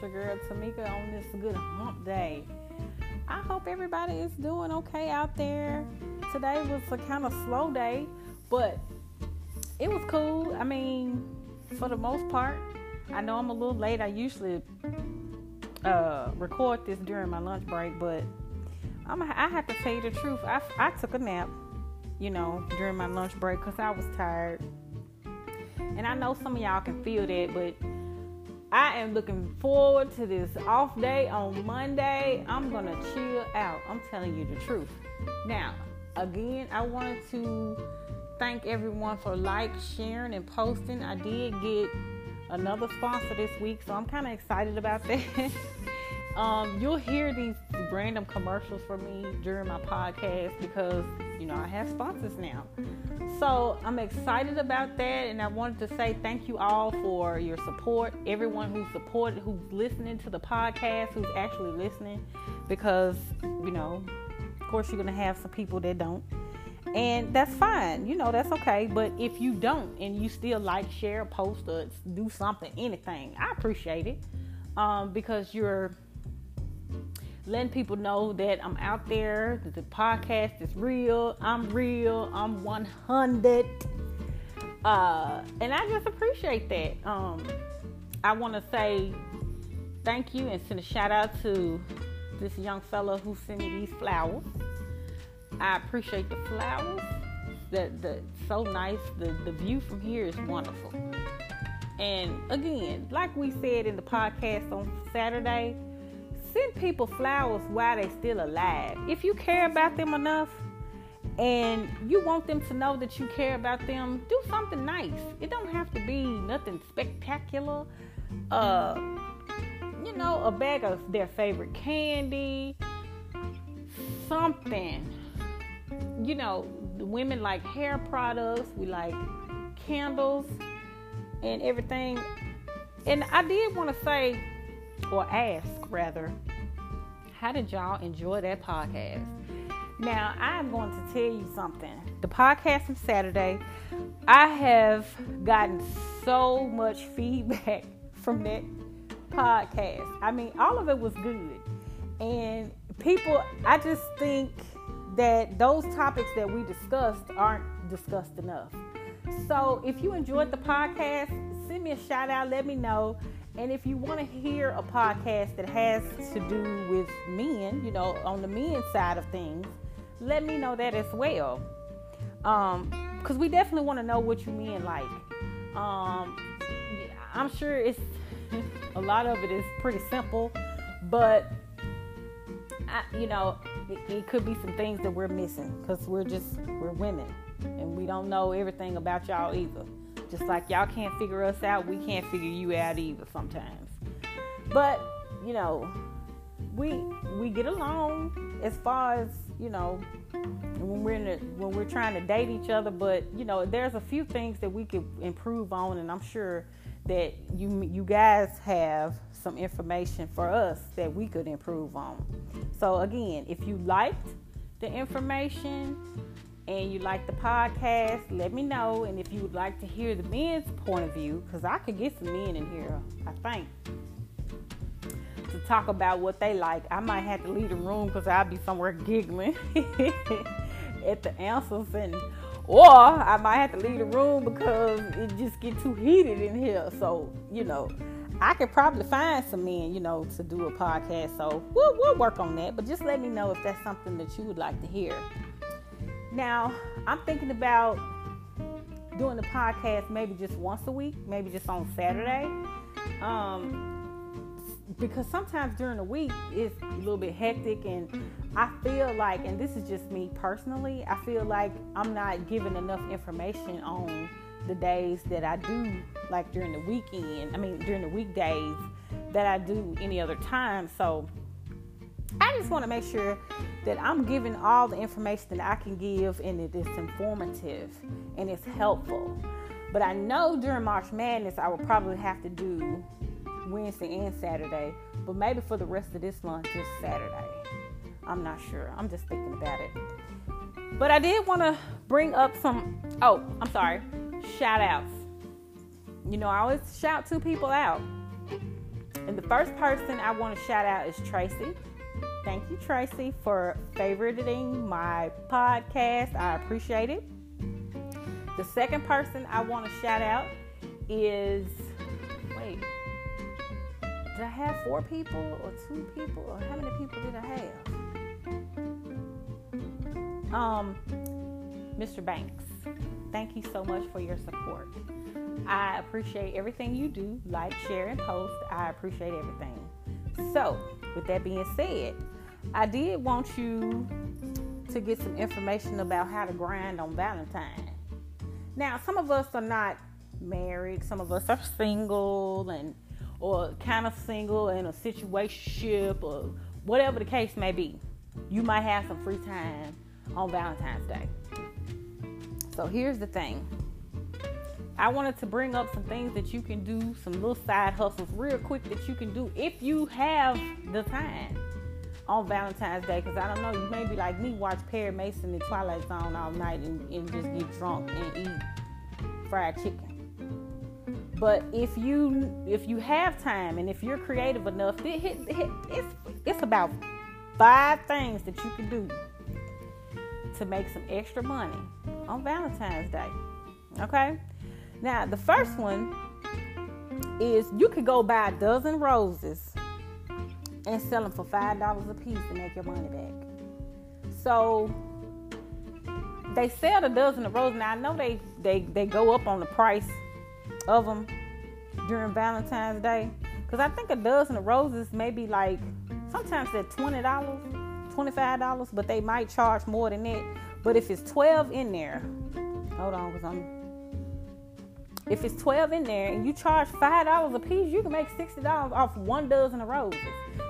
It's your girl Tamika on this good hump day. I hope everybody is doing okay out there. Today was a kind of slow day, but it was cool. I mean, for the most part, I know I'm a little late. I usually uh, record this during my lunch break, but I'm, I have to tell you the truth. I, I took a nap, you know, during my lunch break because I was tired. And I know some of y'all can feel that, but I am looking forward to this off day on Monday. I'm to chill out. I'm telling you the truth. Now, again, I wanted to thank everyone for like, sharing, and posting. I did get another sponsor this week, so I'm kind of excited about that. Um, you'll hear these random commercials for me during my podcast because you know I have sponsors now. So I'm excited about that, and I wanted to say thank you all for your support. Everyone who supported, who's listening to the podcast, who's actually listening, because you know, of course, you're gonna have some people that don't, and that's fine. You know, that's okay. But if you don't, and you still like, share, post, or do something, anything, I appreciate it um, because you're letting people know that I'm out there, that the podcast is real, I'm real, I'm 100. Uh, and I just appreciate that. Um, I want to say thank you and send a shout out to this young fella who sent me these flowers. I appreciate the flowers. The, the so nice. The, the view from here is wonderful. And again, like we said in the podcast on Saturday, send people flowers while they're still alive. If you care about them enough and you want them to know that you care about them, do something nice. It don't have to be nothing spectacular. Uh, you know, a bag of their favorite candy, something. You know, women like hair products, we like candles and everything. And I did want to say, or ask rather, how did y'all enjoy that podcast? Now, I'm going to tell you something. The podcast from Saturday, I have gotten so much feedback from that podcast. I mean, all of it was good. And people, I just think that those topics that we discussed aren't discussed enough. So if you enjoyed the podcast, send me a shout out, let me know. And if you want to hear a podcast that has to do with men, you know, on the men side of things, let me know that as well. Um, because we definitely want to know what you men like. Um, I'm sure it's a lot of it is pretty simple, but I, you know, it, it could be some things that we're missing because we're just we're women and we don't know everything about y'all either. Just like y'all can't figure us out, we can't figure you out either sometimes. But, you know, we we get along as far as, you know, when we're in when we're trying to date each other, but you know, there's a few things that we could improve on and I'm sure that you you guys have some information for us that we could improve on. So again, if you liked the information, and you like the podcast, let me know. And if you would like to hear the men's point of view, because I could get some men in here, I think, to talk about what they like. I might have to leave the room because I'll be somewhere giggling at the answers, and or I might have to leave the room because it just get too heated in here. So you know. I could probably find some men, you know, to do a podcast. So we'll, we'll work on that. But just let me know if that's something that you would like to hear. Now, I'm thinking about doing the podcast maybe just once a week, maybe just on Saturday. Um, because sometimes during the week it's a little bit hectic, and I feel like, and this is just me personally, I feel like I'm not giving enough information on the days that I do, like during the weekend, I mean, during the weekdays that I do any other time. So, I just want to make sure that I'm giving all the information that I can give and it is informative and it's helpful. But I know during March Madness, I will probably have to do Wednesday and Saturday, but maybe for the rest of this month, just Saturday. I'm not sure. I'm just thinking about it. But I did want to bring up some, oh, I'm sorry, shout outs. You know, I always shout two people out. And the first person I want to shout out is Tracy. Thank you, Tracy, for favoriting my podcast. I appreciate it. The second person I want to shout out is wait, did I have four people or two people or how many people did I have? Um, Mr. Banks, thank you so much for your support. I appreciate everything you do, like, share, and post. I appreciate everything. So, with that being said, I did want you to get some information about how to grind on Valentine. Now, some of us are not married, some of us are single and or kind of single in a situationship or whatever the case may be. You might have some free time on Valentine's Day. So here's the thing. I wanted to bring up some things that you can do, some little side hustles real quick that you can do if you have the time on Valentine's Day. Because I don't know, you may be like me, watch Perry Mason and Twilight Zone all night and, and just get drunk and eat fried chicken. But if you if you have time and if you're creative enough, it, it, it, it's it's about five things that you can do to make some extra money on Valentine's Day. Okay? Now, the first one is you could go buy a dozen roses and sell them for five dollars a piece to make your money back. So they sell a dozen of roses. Now I know they they they go up on the price of them during Valentine's Day because I think a dozen of roses maybe like sometimes they're twenty dollars, twenty five dollars, but they might charge more than that. But if it's twelve in there, hold on, because I'm if it's 12 in there and you charge $5 a piece, you can make $60 off one dozen of roses.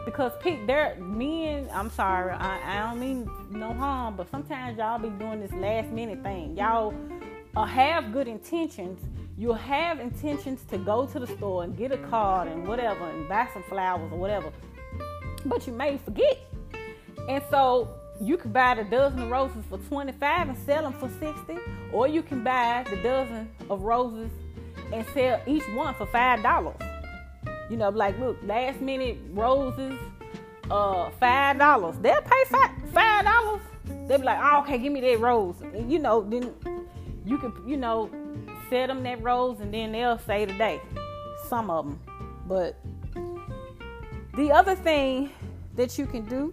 Because they're men, I'm sorry, I, I don't mean no harm, but sometimes y'all be doing this last minute thing. Y'all uh, have good intentions. You'll have intentions to go to the store and get a card and whatever and buy some flowers or whatever. But you may forget. And so you can buy the dozen of roses for 25 and sell them for 60 or you can buy the dozen of roses and sell each one for five dollars. You know, like look, last minute roses, uh, five dollars. They'll pay five five dollars. They'll be like, oh, okay, give me that rose. And, you know, then you can, you know, sell them that rose, and then they'll say today. Some of them, but the other thing that you can do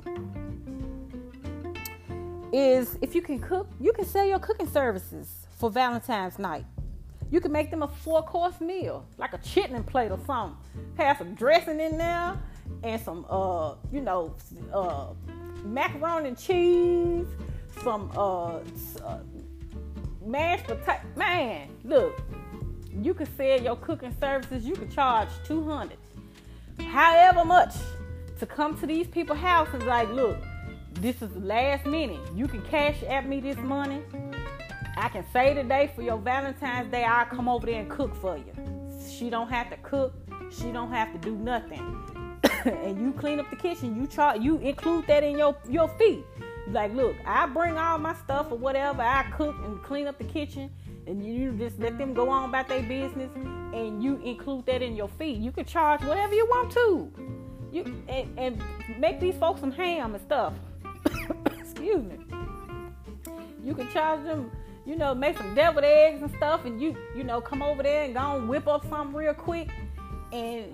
is if you can cook, you can sell your cooking services for Valentine's night. You can make them a four course meal, like a chitlin plate or something. Have some dressing in there and some, uh, you know, uh, macaroni and cheese, some uh, uh mashed potato. Man, look, you can sell your cooking services. You can charge two hundred, however much, to come to these people's houses. Like, look, this is the last minute. You can cash at me this money I can say today for your Valentine's Day, I'll come over there and cook for you. She don't have to cook. She don't have to do nothing. and you clean up the kitchen. You try. You include that in your your fee. Like, look, I bring all my stuff or whatever. I cook and clean up the kitchen, and you just let them go on about their business, and you include that in your fee. You can charge whatever you want to. You and, and make these folks some ham and stuff. Excuse me. You can charge them you know, make some deviled eggs and stuff, and you, you know, come over there and go and whip up something real quick, and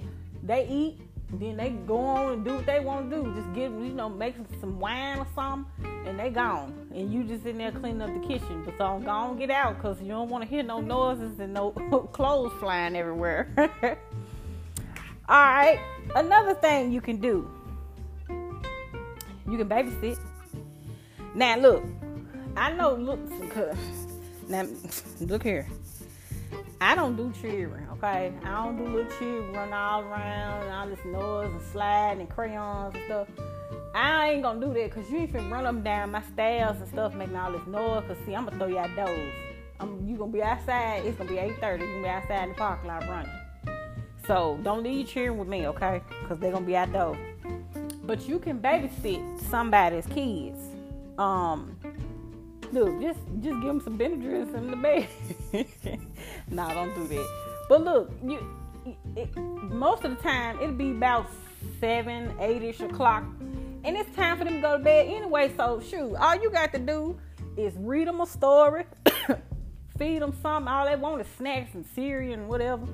they eat. Then they go on and do what they want to do. Just get, you know, make some wine or something, and they gone. And you just in there cleaning up the kitchen. But so go on, get out, cause you don't want to hear no noises and no clothes flying everywhere. All right, another thing you can do. You can babysit. Now look, I know because now look here. I don't do cheering, okay? I don't do little cheering, run all around and all this noise and slide and crayons and stuff. I ain't gonna do that because you ain't finna run them down my stairs and stuff making all this noise. Cause see, I'm gonna throw you outdoors. I'm, you gonna be outside. It's gonna be 8:30. You gonna be outside in the parking lot running. So don't leave cheering with me, okay? Cause they're gonna be out outdoors. But you can babysit somebody's kids. Um, Look, just just give them some Benadryl and the bed. nah, don't do that. But look, you it, most of the time it'll be about seven, eight-ish o'clock, and it's time for them to go to bed anyway. So shoot, all you got to do is read them a story, feed them something. All they want is snacks and cereal and whatever.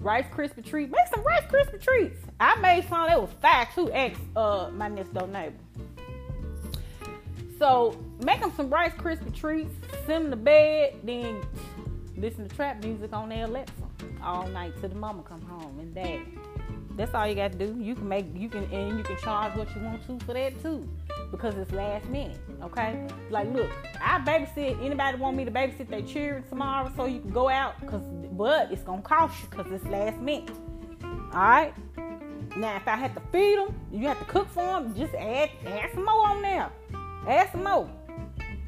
Rice Krispie treats. Make some Rice Krispie treats. I made some that was fat too. Ex uh my next door neighbor. So make them some Rice Krispie treats. Send them to bed. Then listen to trap music on their Alexa all night till the mama come home and dad. That's all you got to do. You can make you can and you can charge what you want to for that too, because it's last minute. Okay, like look, I babysit. Anybody want me to babysit their children tomorrow so you can go out? Cause but it's gonna cost you because it's last minute. All right. Now if I had to feed them, you have to cook for them. Just add add some more on there. Add some more.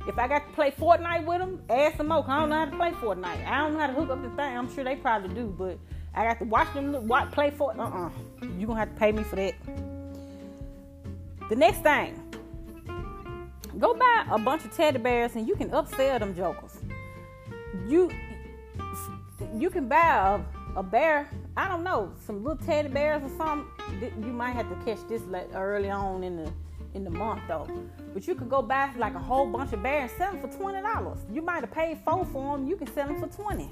If I got to play Fortnite with them, add some more. I don't know how to play Fortnite. I don't know how to hook up the thing. I'm sure they probably do, but I got to watch them play Fortnite. Uh-uh. You're going to have to pay me for that. The next thing, go buy a bunch of teddy bears and you can upsell them jokers. You you can buy a, a bear, I don't know, some little teddy bears or something. You might have to catch this early on in the in the month though. But you could go buy like a whole bunch of bears and sell them for twenty dollars. You might have paid four for them. You can sell them for twenty.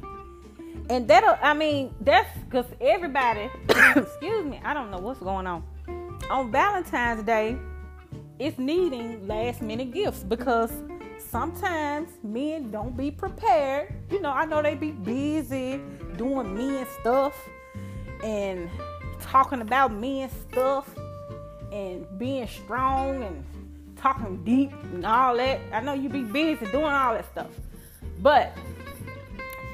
And that'll, I mean, that's because everybody, excuse me, I don't know what's going on. On Valentine's Day, it's needing last minute gifts because sometimes men don't be prepared. You know, I know they be busy doing men stuff and talking about men stuff and being strong and talking deep and all that. I know you be busy doing all that stuff. But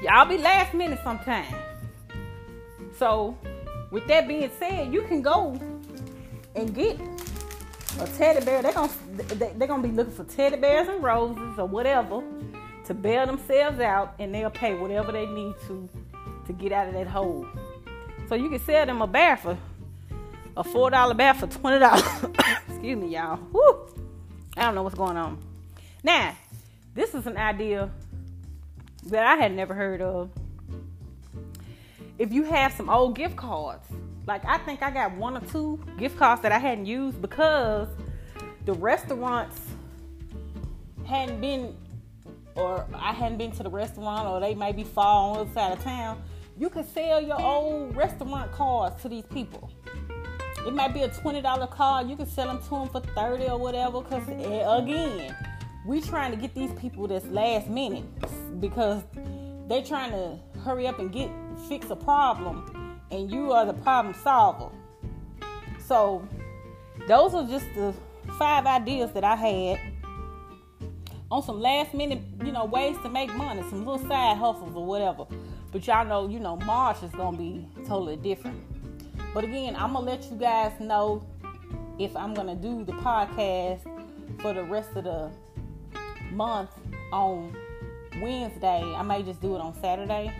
y'all be last minute sometimes. So with that being said, you can go and get a teddy bear. They're gonna they're gonna be looking for teddy bears and roses or whatever to bail themselves out, and they'll pay whatever they need to to get out of that hole. So you can sell them a bear for a four dollar bath for twenty dollars. Excuse me, y'all. I don't know what's going on. Now, this is an idea that I had never heard of. If you have some old gift cards, like I think I got one or two gift cards that I hadn't used because the restaurants hadn't been, or I hadn't been to the restaurant, or they may be far on the other side of town. You can sell your old restaurant cards to these people. It might be a $20 card. You can sell them to them for 30 or whatever. Because, eh, again, we trying to get these people this last minute because they're trying to hurry up and get fix a problem and you are the problem solver. So those are just the five ideas that I had on some last minute, you know, ways to make money, some little side hustles or whatever. But y'all know, you know, March is gonna be totally different. But again, I'm gonna let you guys know if I'm gonna do the podcast for the rest of the month on Wednesday. I may just do it on Saturday.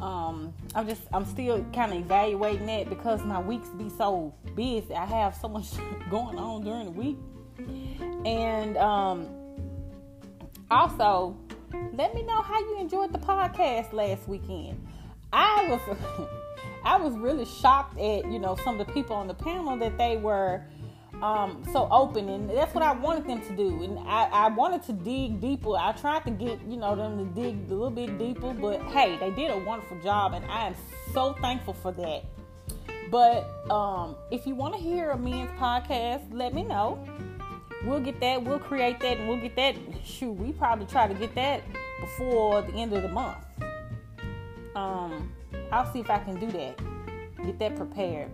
Um, I'm just I'm still kind of evaluating that because my weeks be so busy. I have so much going on during the week, and um, also let me know how you enjoyed the podcast last weekend. I was I was really shocked at you know some of the people on the panel that they were um, so open, and that's what I wanted them to do. And I, I wanted to dig deeper. I tried to get you know them to dig a little bit deeper, but hey, they did a wonderful job, and I am so thankful for that. But um, if you want to hear a men's podcast, let me know. We'll get that. We'll create that, and we'll get that. Shoot, we probably try to get that before the end of the month. Um, I'll see if I can do that. Get that prepared.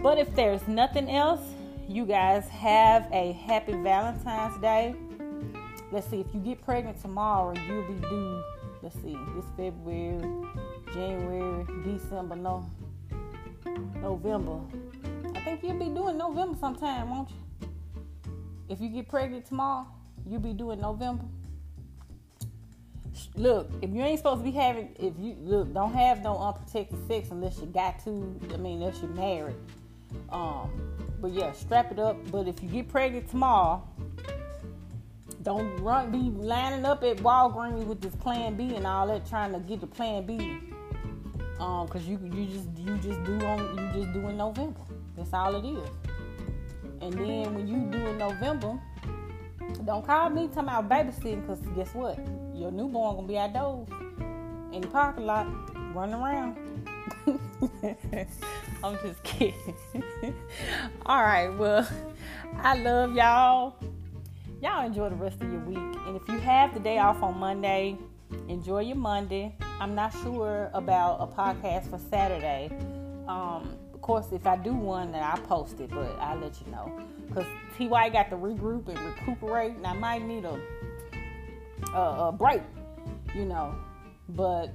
But if there's nothing else, you guys have a happy Valentine's Day. Let's see, if you get pregnant tomorrow, you'll be due, let's see, this February, January, December, no, November. I think you'll be doing November sometime, won't you? If you get pregnant tomorrow, you'll be doing November look, if you ain't supposed to be having, if you look, don't have no unprotected sex unless you got to. I mean, unless you're married. Um, but yeah, strap it up. But if you get pregnant tomorrow, don't run, be lining up at Walgreens with this Plan B and all that, trying to get the Plan B. Um, cause you you just you just do on you just do in November. That's all it is. And then when you do in November, don't call me talking about babysitting, cause guess what? Your newborn gonna be outdoors in the parking lot, running around. I'm just kidding. All right, well, I love y'all. Y'all enjoy the rest of your week. And if you have the day off on Monday, enjoy your Monday. I'm not sure about a podcast for Saturday. Um, of course, if I do one, then I'll post it, but I'll let you know. Because TY got to regroup and recuperate, and I might need a, a, a break, you know. But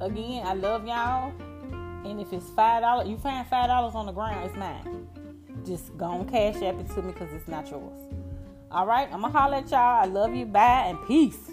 again, I love y'all. And if it's five dollars, you find five dollars on the ground, it's mine. Just go and cash app it to me because it's not yours. All right, I'm gonna holler at y'all. I love you. Bye and peace.